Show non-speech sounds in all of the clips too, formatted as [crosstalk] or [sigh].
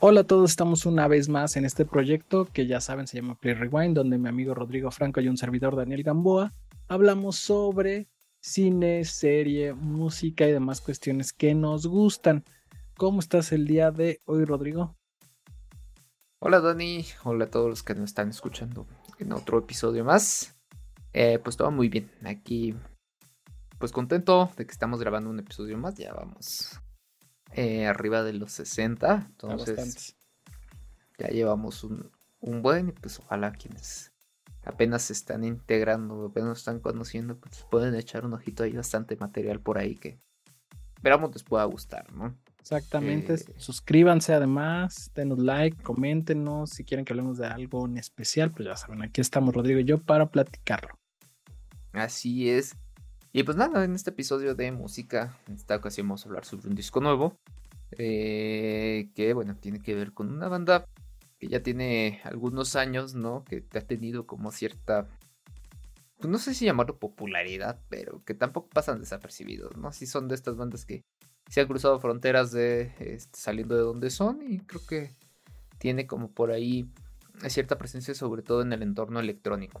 Hola a todos, estamos una vez más en este proyecto que ya saben se llama Play Rewind, donde mi amigo Rodrigo Franco y un servidor Daniel Gamboa hablamos sobre cine, serie, música y demás cuestiones que nos gustan. ¿Cómo estás el día de hoy, Rodrigo? Hola Dani, hola a todos los que nos están escuchando en otro episodio más. Eh, pues todo muy bien, aquí pues contento de que estamos grabando un episodio más, ya vamos eh, arriba de los 60. Entonces, ya llevamos un, buen y pues ojalá quienes apenas se están integrando, apenas están conociendo, pues pueden echar un ojito. Hay bastante material por ahí que esperamos les pueda gustar, ¿no? Exactamente. Eh, Suscríbanse además, denos like, coméntenos si quieren que hablemos de algo en especial, pues ya saben, aquí estamos Rodrigo y yo para platicarlo. Así es. Y pues nada, en este episodio de música, en esta ocasión vamos a hablar sobre un disco nuevo. Eh, que bueno, tiene que ver con una banda que ya tiene algunos años, ¿no? Que ha tenido como cierta, pues no sé si llamarlo popularidad, pero que tampoco pasan desapercibidos, ¿no? Si son de estas bandas que se han cruzado fronteras de este, saliendo de donde son y creo que tiene como por ahí cierta presencia sobre todo en el entorno electrónico.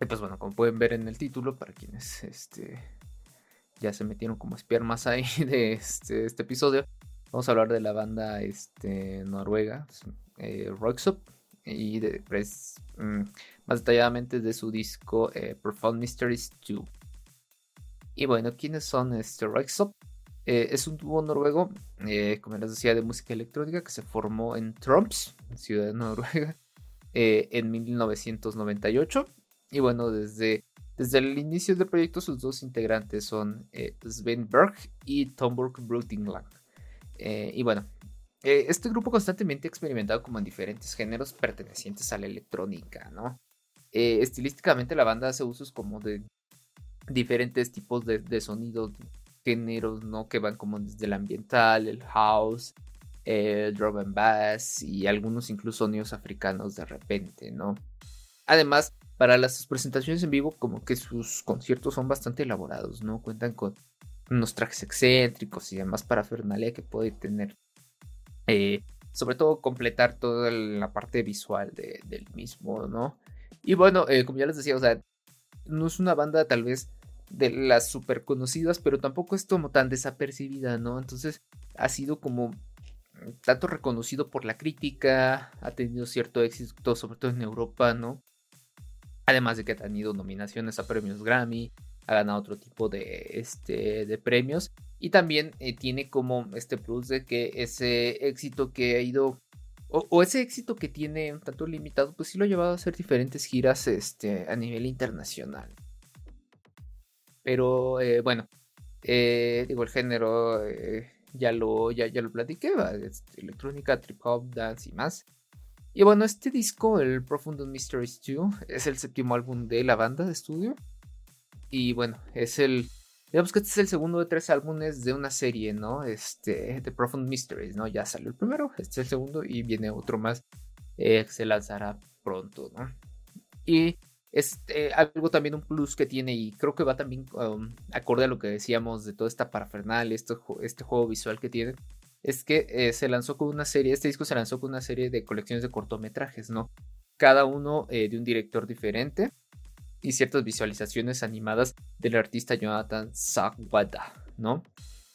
Y pues bueno, como pueden ver en el título, para quienes este, ya se metieron como espiar más ahí [laughs] de este, este, episodio, vamos a hablar de la banda este, noruega, eh, y pues, mm, más detalladamente de su disco eh, Profound Mysteries 2. Y bueno, ¿quiénes son este Roxop? Eh, es un dúo noruego, eh, como les decía, de música electrónica que se formó en Tromsø, ciudad de [laughs] Noruega, en 1998 y bueno, desde, desde el inicio del proyecto sus dos integrantes son eh, Sven Berg y Tomburg Brutingland. Eh, y bueno, eh, este grupo constantemente ha experimentado como en diferentes géneros pertenecientes a la electrónica, ¿no? estilísticamente la banda hace usos como de diferentes tipos de, sonidos, géneros, ¿no? Que van como desde el ambiental, el house, el drum and bass y algunos incluso sonidos africanos de repente, ¿no? Además, para las presentaciones en vivo, como que sus conciertos son bastante elaborados, ¿no? Cuentan con unos trajes excéntricos y demás parafernalia que puede tener. Eh, sobre todo completar toda la parte visual del mismo, ¿no? Y bueno, eh, como ya les decía, o sea, no es una banda tal vez de las super conocidas, pero tampoco es como tan desapercibida, ¿no? Entonces ha sido como tanto reconocido por la crítica, ha tenido cierto éxito, sobre todo en Europa, ¿no? Además de que ha tenido nominaciones a premios Grammy, ha ganado otro tipo de, este, de premios. Y también eh, tiene como este plus de que ese éxito que ha ido. O, ese éxito que tiene un tanto limitado, pues sí lo ha llevado a hacer diferentes giras este, a nivel internacional. Pero eh, bueno, eh, digo, el género ya, lo, ya, ya lo platiqué, este, electrónica, trip hop, dance y más. Y bueno, este disco, el Profound Mysteries 2, es el séptimo álbum de la banda de estudio. Y bueno, es el. Digamos que este es el segundo de tres álbumes de una serie, ¿no? Este, de Profound Mysteries, ¿no? Ya salió el primero, este es el segundo y viene otro más eh, que se lanzará pronto, ¿no? Y este, algo también un plus que tiene y creo que va también um, acorde a lo que decíamos de toda esta parafernalia, este, este juego visual que tiene, es que eh, se lanzó con una serie, este disco se lanzó con una serie de colecciones de cortometrajes, ¿no? Cada uno eh, de un director diferente y ciertas visualizaciones animadas del artista Jonathan Sawada, ¿no?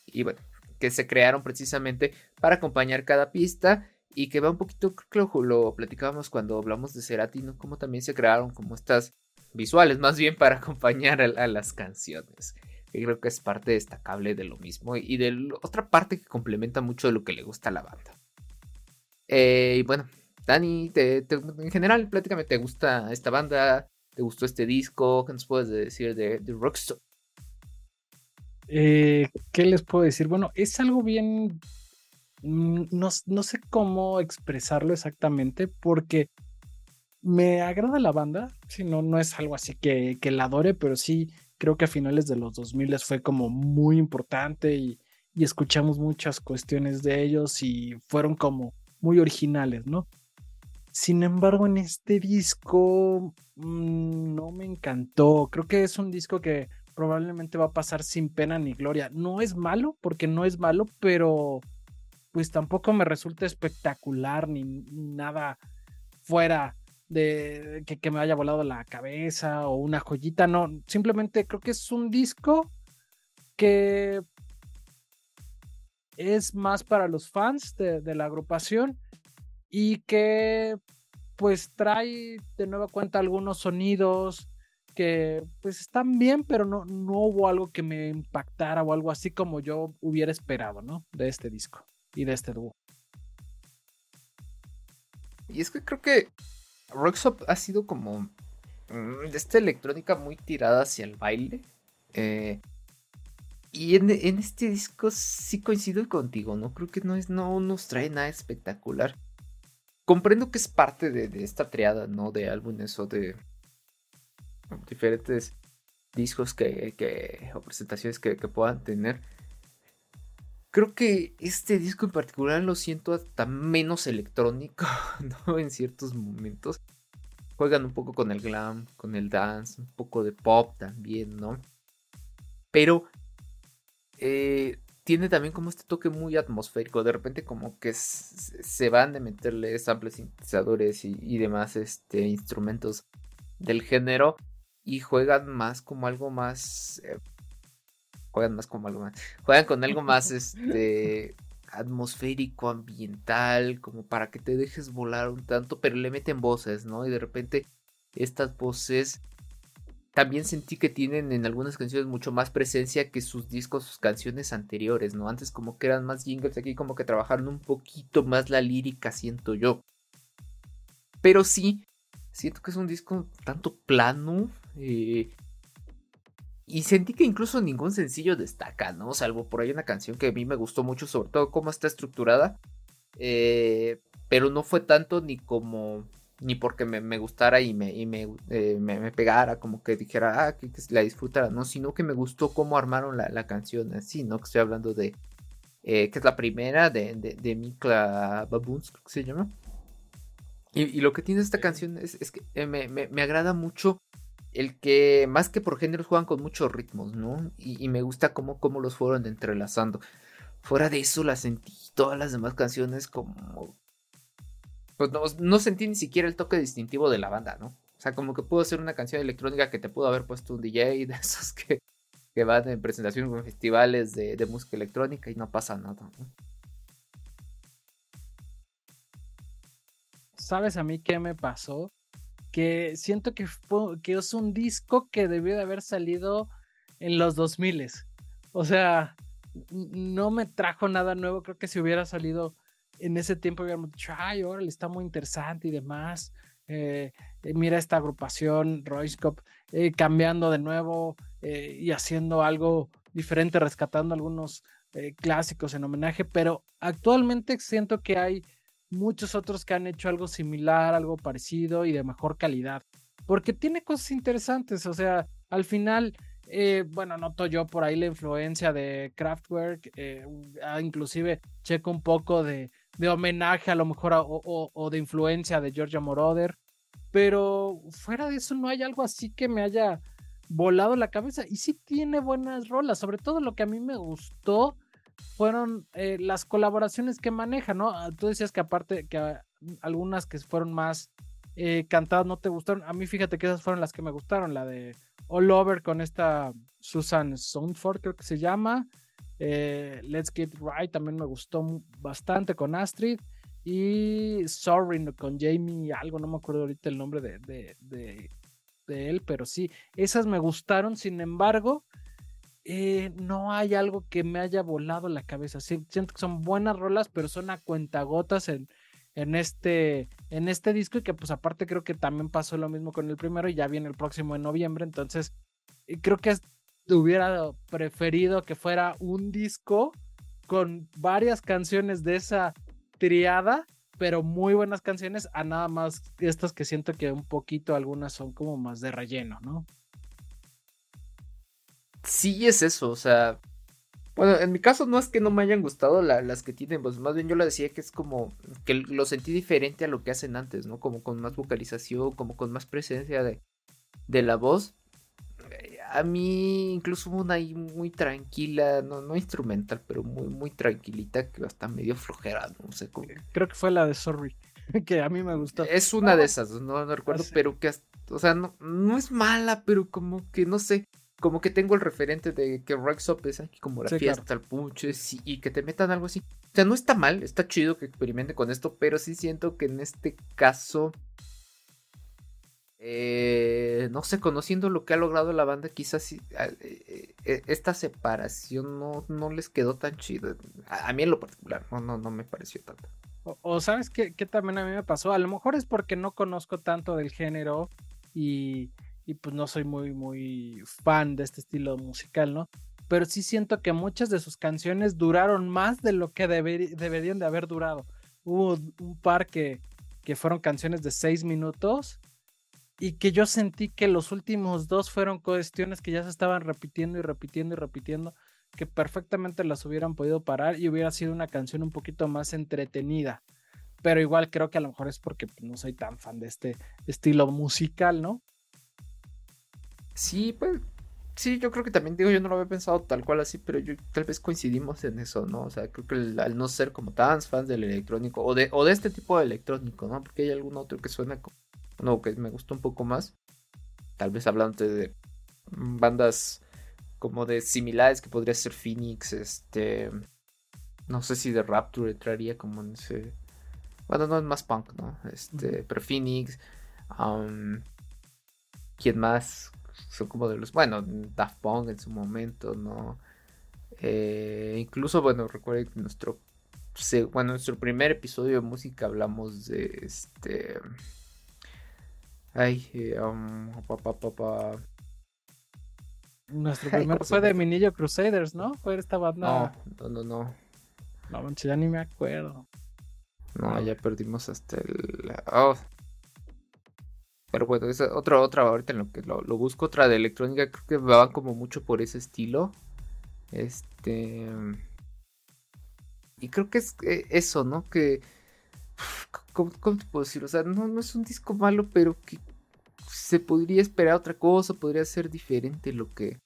Y bueno, que se crearon precisamente para acompañar cada pista y que va un poquito, creo que lo, platicábamos cuando hablamos de Cerati, ¿no? Como también se crearon como estas visuales, más bien para [laughs] acompañar a las canciones que creo que es parte destacable de lo mismo y de otra parte que complementa mucho de lo que le gusta a la banda. Eh, y bueno, Dani, en general, prácticamente te gusta esta banda, te gustó este disco, ¿qué nos puedes decir de, de Rockstar? Eh, ¿Qué les puedo decir? Bueno, es algo bien, mm, no, sé cómo expresarlo exactamente porque me agrada la banda, si no, no es algo así que, que la adore, pero sí creo que a finales de los 2000 fue como muy importante y, escuchamos muchas cuestiones de ellos y fueron como muy originales, ¿no? Sin embargo, en este disco mm, no me encantó. Creo que es un disco que probablemente va a pasar sin pena ni gloria. No es malo, porque no es malo, pero pues tampoco me resulta espectacular ni, nada fuera de que, me haya volado la cabeza o una joyita, no, simplemente creo que es un disco que es más para los fans de, de la agrupación y que pues trae de nueva cuenta algunos sonidos que pues están bien, pero no, no hubo algo que me impactara o algo así como yo hubiera esperado, ¿no? De este disco y de este dúo. Y es que creo que Rockstop ha sido como mm, de esta electrónica muy tirada hacia el baile. Eh, y en, este disco sí coincido contigo, ¿no? Creo que no, es, no nos trae nada espectacular. Comprendo que es parte de, de esta triada, ¿no? De álbumes o de diferentes discos que, o presentaciones que, puedan tener. Creo que este disco en particular lo siento hasta menos electrónico, [laughs] ¿no? En ciertos momentos. Juegan un poco con el glam, con el dance, un poco de pop también, ¿no? Pero eh, tiene también como este toque muy atmosférico. De repente como que se van de meterle samples sintetizadores y, demás este, instrumentos del género y juegan más como algo más eh, juegan más como algo más juegan con algo más [laughs] este atmosférico ambiental como para que te dejes volar un tanto pero le meten voces no y de repente estas voces también sentí que tienen en algunas canciones mucho más presencia que sus discos, sus canciones anteriores, ¿no? Antes como que eran más jingles, aquí como que trabajaron un poquito más la lírica, siento yo. Pero sí, siento que es un disco tanto plano, eh, y sentí que incluso ningún sencillo destaca, ¿no? Salvo por ahí una canción que a mí me gustó mucho, sobre todo cómo está estructurada. Eh, pero no fue tanto ni como. Ni porque me, gustara y, me, eh, me, me, pegara, como que dijera, ah, que, la disfrutara, ¿no? Sino que me gustó cómo armaron la, canción así, ¿no? Que estoy hablando de. que es la primera de, de, Mikla Baboons, creo que se llama. Y, lo que tiene esta canción es, es que me, me agrada mucho el que más que por géneros juegan con muchos ritmos, ¿no? Y, me gusta cómo, cómo, los fueron entrelazando. Fuera de eso la sentí todas las demás canciones como... Pues no, sentí ni siquiera el toque distintivo de la banda, ¿no? O sea, como que pudo ser una canción electrónica que te pudo haber puesto un DJ [laughs] de esos que, que van en presentaciones en festivales de, de, música electrónica y no pasa nada, ¿no? ¿Sabes a mí qué me pasó? Que siento que, que es un disco que debió de haber salido en los 2000. O sea, no me trajo nada nuevo. Creo que si hubiera salido en ese tiempo, hubiéramos dicho, ay, órale, está muy interesante y demás. Eh, eh, mira esta agrupación, Royce eh, cambiando de nuevo y haciendo algo diferente, rescatando algunos clásicos en homenaje. Pero actualmente siento que hay muchos otros que han hecho algo similar, algo parecido y de mejor calidad. Porque tiene cosas interesantes, o sea, al final, eh, bueno, noto yo por ahí la influencia de Kraftwerk, eh, ah, inclusive checo un poco de, homenaje a lo mejor o, de influencia de Georgia Moroder, pero fuera de eso no hay algo así que me haya volado la cabeza y sí tiene buenas rolas, sobre todo lo que a mí me gustó fueron eh, las colaboraciones que maneja, ¿no? Ah, tú decías que aparte que algunas que fueron más eh, cantadas no te gustaron. A mí fíjate que esas fueron las que me gustaron, la de All Over con esta Susan Soundford, creo que se llama. Eh, Let's Get Right también me gustó bastante con Astrid. Y Sorry con Jamie, algo, no me acuerdo ahorita el nombre de, de, de él, pero sí, esas me gustaron. Sin embargo, eh, no hay algo que me haya volado la cabeza. siento que son buenas rolas, pero son a cuentagotas en, en, este, en este disco. Y que, pues, aparte, creo que también pasó lo mismo con el primero y ya viene el próximo en noviembre. Entonces, eh, creo que hubiera preferido que fuera un disco con varias canciones de esa triada, pero muy buenas canciones, a nada más estas que siento que un poquito algunas son como más de relleno, ¿no? Sí es eso, o sea, bueno, en mi caso no es que no me hayan gustado las que tienen, pues más bien yo le decía que es como que lo sentí diferente a lo que hacen antes, ¿no? Como con más vocalización, como con más presencia de, de la voz. a mí incluso hubo una ahí muy tranquila, no, no instrumental, pero muy, muy tranquilita, que hasta medio flojera, no sé cómo. Creo que fue la de Sorry, [laughs] que a mí me gustó. Es una de esas, no, no recuerdo, pero que, o sea, no, no es mala, pero como que, no sé, como que tengo el referente de que Up es aquí como la fiesta, el punche, y que te metan algo así. O sea, no está mal, está chido que experimente con esto, pero sí siento que en este caso, eh, no sé, conociendo lo que ha logrado la banda, quizás eh, eh, esta separación no, no les quedó tan chido. A, mí en lo particular, no, no, no me pareció tanto. O, sabes que también a mí me pasó, a lo mejor es porque no conozco tanto del género y y pues no soy muy, muy fan de este estilo musical, ¿no? Pero sí siento que muchas de sus canciones duraron más de lo que deberían de haber durado. Hubo un par que, que fueron canciones de seis minutos y que yo sentí que los últimos dos fueron cuestiones que ya se estaban repitiendo y repitiendo y repitiendo, que perfectamente las hubieran podido parar y hubiera sido una canción un poquito más entretenida. Pero igual creo que a lo mejor es porque pues, no soy tan fan de este estilo musical, ¿no? Sí, pues sí, yo creo que también digo, yo no lo había pensado tal cual así, pero yo tal vez coincidimos en eso, ¿no? O sea, creo que al no ser como tan fans del electrónico o de, o de este tipo de electrónico, ¿no? Porque hay algún otro que suena como, no, que me gustó un poco más. Tal vez hablando de bandas como de similares que podría ser Phoenix, este, no sé si de Rapture entraría como en ese, bueno, no es más punk, ¿no? Este, pero Phoenix, um, ¿quién más? Son como de los, bueno, Daft Punk en su momento, ¿no? Eh, incluso, bueno, recuerden que nuestro, bueno, nuestro primer episodio de música hablamos de este... Ay, eh, um, Nuestro primer fue de Minillo Crusaders, ¿no? Fue esta banda. No, no, no. No, no ya ni me acuerdo. No, ya perdimos hasta el. Oh, pero bueno, es otra, otra, ahorita en lo que lo, busco, otra de electrónica, creo que va como mucho por ese estilo. Este. Y creo que es eh, eso, ¿no? Que. ¿cómo, te puedo decir? O sea, no, no es un disco malo, pero que se podría esperar otra cosa, podría ser diferente lo que,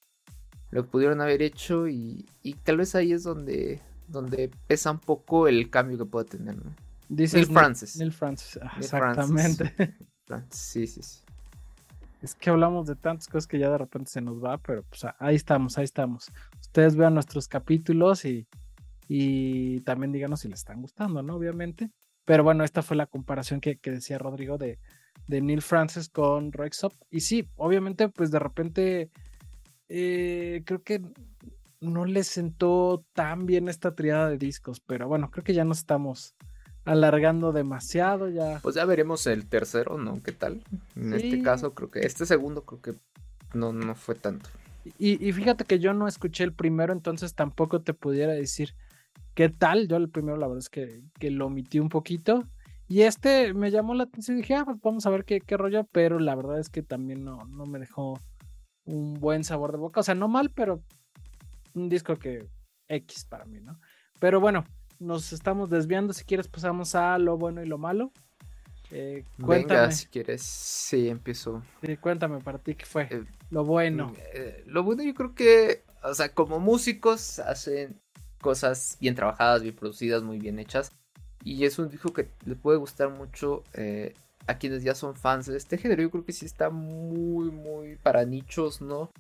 lo que pudieron haber hecho. Y, y tal vez ahí es donde, donde pesa un poco el cambio que puede tener, ¿no? Neil Francis. Neil Francis, exactamente. Sí, sí, sí. Es que hablamos de tantas cosas que ya de repente se nos va, pero pues ahí estamos, ahí estamos. Ustedes vean nuestros capítulos y, y también díganos si les están gustando, ¿no? Obviamente. Pero bueno, esta fue la comparación que, decía Rodrigo de, de, Neil Francis con Rexop. Y sí, obviamente, pues de repente eh, creo que no le sentó tan bien esta triada de discos, pero bueno, creo que ya nos estamos alargando demasiado ya. Pues ya veremos el tercero, ¿no? ¿Qué tal? En este caso creo que este segundo creo que no, no fue tanto. Y, fíjate que yo no escuché el primero, entonces tampoco te pudiera decir qué tal. Yo el primero la verdad es que, que lo omití un poquito. Y este me llamó la atención y dije, ah, pues vamos a ver qué, qué rollo, pero la verdad es que también no, no me dejó un buen sabor de boca. O sea, no mal, pero un disco que X para mí, ¿no? Pero bueno, nos estamos desviando. Si quieres, pasamos a lo bueno y lo malo. Eh, cuéntame. Venga, si quieres, sí, empiezo. cuéntame para ti qué fue eh, lo bueno. Eh, lo bueno, yo creo que, o sea, como músicos hacen cosas bien trabajadas, bien producidas, muy bien hechas. Y es un disco que le puede gustar mucho a quienes ya son fans de este género. Yo creo que sí está muy, muy para nichos, ¿no?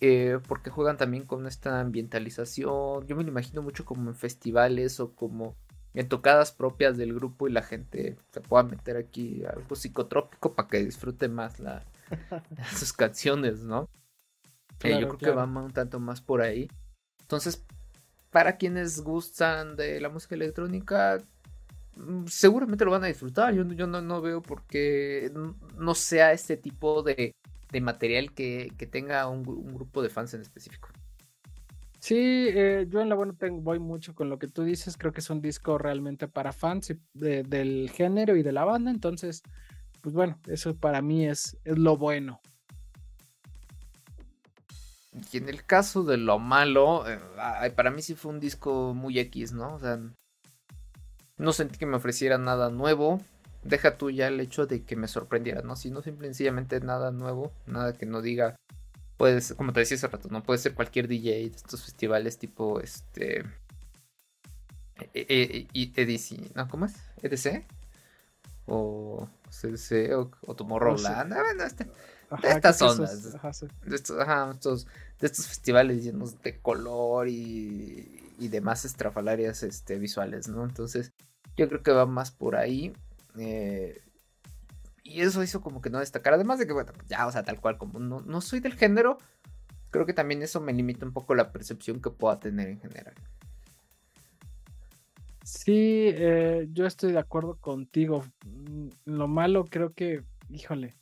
Eh, porque juegan también con esta ambientalización. Yo me lo imagino mucho como en festivales o como en tocadas propias del grupo y la gente se pueda meter aquí algo psicotrópico para que disfrute más la, [laughs] [laughs] sus canciones, ¿no? Eh, yo creo que va un tanto más por ahí. Entonces, para quienes gustan de la música electrónica, mm, seguramente lo van a disfrutar. Yo, yo no, no, veo por qué no sea este tipo de, de material que, tenga un, grupo de fans en específico. Sí, eh, yo en la buena tengo, voy mucho con lo que tú dices. Creo que es un disco realmente para fans del género y de la banda. Entonces, pues bueno, eso para mí es, es lo bueno. Y en el caso de lo malo, eh, para mí sí fue un disco muy X, ¿no? O sea, no sentí que me ofreciera nada nuevo deja tú ya el hecho de que me sorprendiera, ¿no? Si no sencillamente nada nuevo, nada que no diga, puedes, como te decía hace rato, no puede ser cualquier DJ de estos festivales tipo este e, e, EDC, ¿no? ¿Cómo es? ¿EDC? O CDC o, o Tomorrowland. Ah, bueno, este, de estas ondas. de, estos, ajá, estos, de estos festivales llenos de color y, y demás estrafalarias este, visuales, ¿no? Entonces, yo creo que va más por ahí. Eh, y eso hizo como que no destacar. Además de que, bueno, ya, o sea, tal cual, como no, no soy del género, creo que también eso me limita un poco la percepción que pueda tener en general. Sí, eh, yo estoy de acuerdo contigo. Mm, lo malo creo que, híjole,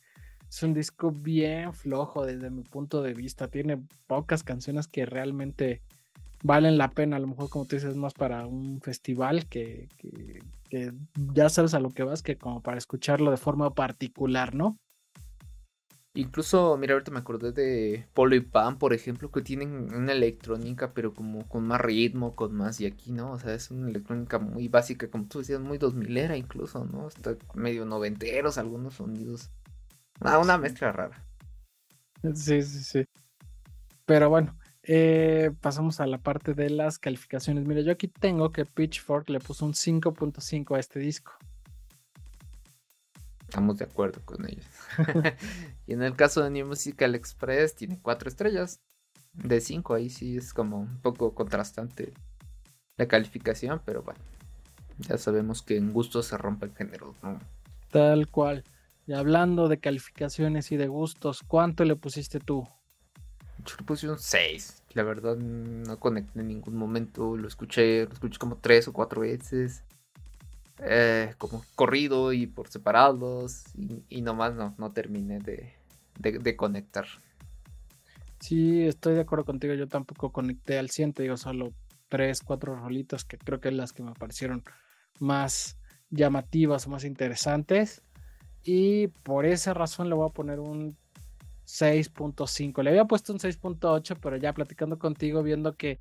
es un disco bien flojo desde mi punto de vista. Tiene pocas canciones que realmente valen la pena. A lo mejor, como tú dices, más para un festival que, que, ya sabes a lo que vas, que como para escucharlo de forma particular, ¿no? Incluso, mira, ahorita me acordé de Polo y Pan, por ejemplo, que tienen una electrónica, pero como con más ritmo, con más, y aquí, ¿no? O sea, es una electrónica muy básica, como tú decías, muy dos milera incluso, ¿no? Está medio noventeros algunos sonidos. Ah, una mezcla rara. Sí, sí, sí. Pero bueno, eh, pasamos a la parte de las calificaciones. Mira, yo aquí tengo que Pitchfork le puso un 5.5 a este disco. Estamos de acuerdo con ellos. [laughs] y en el caso de New Musical Express tiene 4 estrellas de 5. Ahí sí es como un poco contrastante la calificación, pero bueno, ya sabemos que en gusto se rompen géneros, ¿no? Tal cual. Y hablando de calificaciones y de gustos, ¿cuánto le pusiste tú? Yo le puse un 6. La verdad no conecté en ningún momento. Lo escuché, lo escuché como 3 o 4 veces. Eh, como corrido y por separados. Y, nomás no, no terminé de, de, conectar. Sí, estoy de acuerdo contigo. Yo tampoco conecté al 100. Te digo, solo 3, 4 rolitas que creo que es las que me parecieron más llamativas o más interesantes. Y por esa razón le voy a poner un 6.5. Le había puesto un 6.8, pero ya platicando contigo, viendo que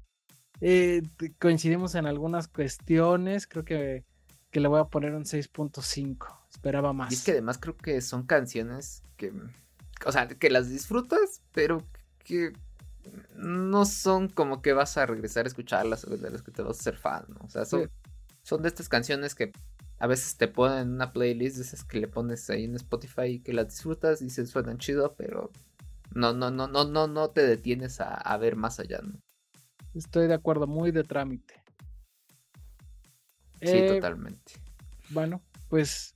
eh, coincidimos en algunas cuestiones, creo que, que le voy a poner un 6.5. Esperaba más. Y es que además creo que son canciones que, o sea, que las disfrutas, pero que no son como que vas a regresar a escucharlas o de las que te vas a ser fan, ¿no? O sea, son, son de estas canciones que a veces te ponen una playlist de esas que le pones ahí en Spotify y que las disfrutas y se suenan chido, pero no, no, no, no, no, no te detienes a, ver más allá, ¿no? Estoy de acuerdo, muy de trámite. Sí, eh, totalmente. Bueno, pues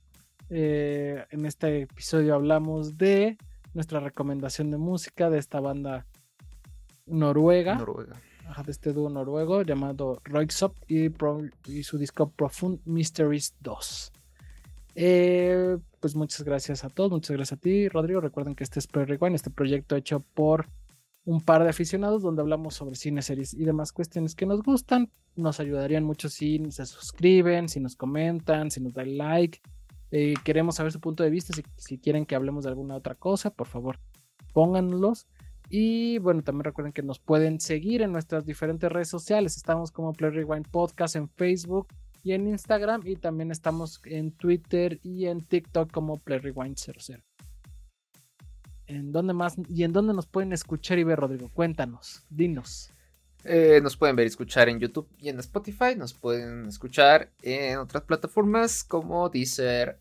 eh, en este episodio hablamos de nuestra recomendación de música de esta banda noruega. Noruega de este dúo noruego llamado Roixop y, y su disco Profound Mysteries 2. Eh, pues muchas gracias a todos, muchas gracias a ti, Rodrigo. Recuerden que este es Perry Wine, este proyecto hecho por un par de aficionados donde hablamos sobre cine, series y demás cuestiones que nos gustan. Nos ayudarían mucho si se suscriben, si nos comentan, si nos dan like. Eh, queremos saber su punto de vista. Si, si, quieren que hablemos de alguna otra cosa, por favor, pónganlos. Y bueno, también recuerden que nos pueden seguir en nuestras diferentes redes sociales. Estamos como Play Rewind Podcast en Facebook y en Instagram. Y también estamos en Twitter y en TikTok como Play Rewind 00. ¿En dónde más? ¿Y en dónde nos pueden escuchar y ver, Rodrigo? Cuéntanos, dinos. Eh, nos pueden ver y escuchar en YouTube y en Spotify. Nos pueden escuchar en otras plataformas como Deezer,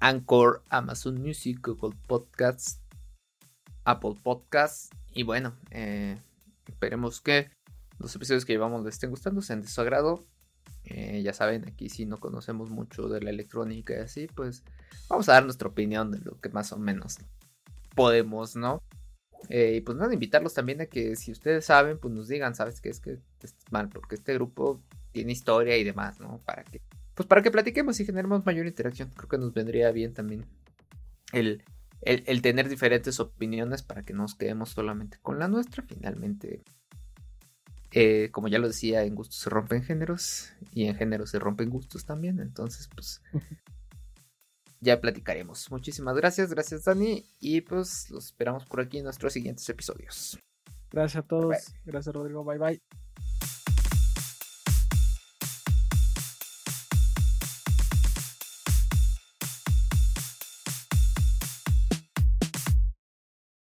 Anchor, Amazon Music, Google Podcasts, Apple Podcast. Y bueno, eh, esperemos que los episodios que llevamos les estén gustando, sean de su agrado. Eh, ya saben, aquí si no conocemos mucho de la electrónica y así, pues vamos a dar nuestra opinión de lo que más o menos podemos, ¿no? Eh, y pues nada, invitarlos también a que si ustedes saben, pues nos digan, ¿sabes qué es que es mal? Porque este grupo tiene historia y demás, ¿no? Para que, pues para que platiquemos y generemos mayor interacción. Creo que nos vendría bien también el el, tener diferentes opiniones para que no nos quedemos solamente con la nuestra. Finalmente, eh, como ya lo decía, en gustos se rompen géneros y en géneros se rompen gustos también. Entonces, pues [laughs] ya platicaremos. Muchísimas gracias, gracias Dani y pues los esperamos por aquí en nuestros siguientes episodios. Gracias a todos, gracias Rodrigo, bye bye.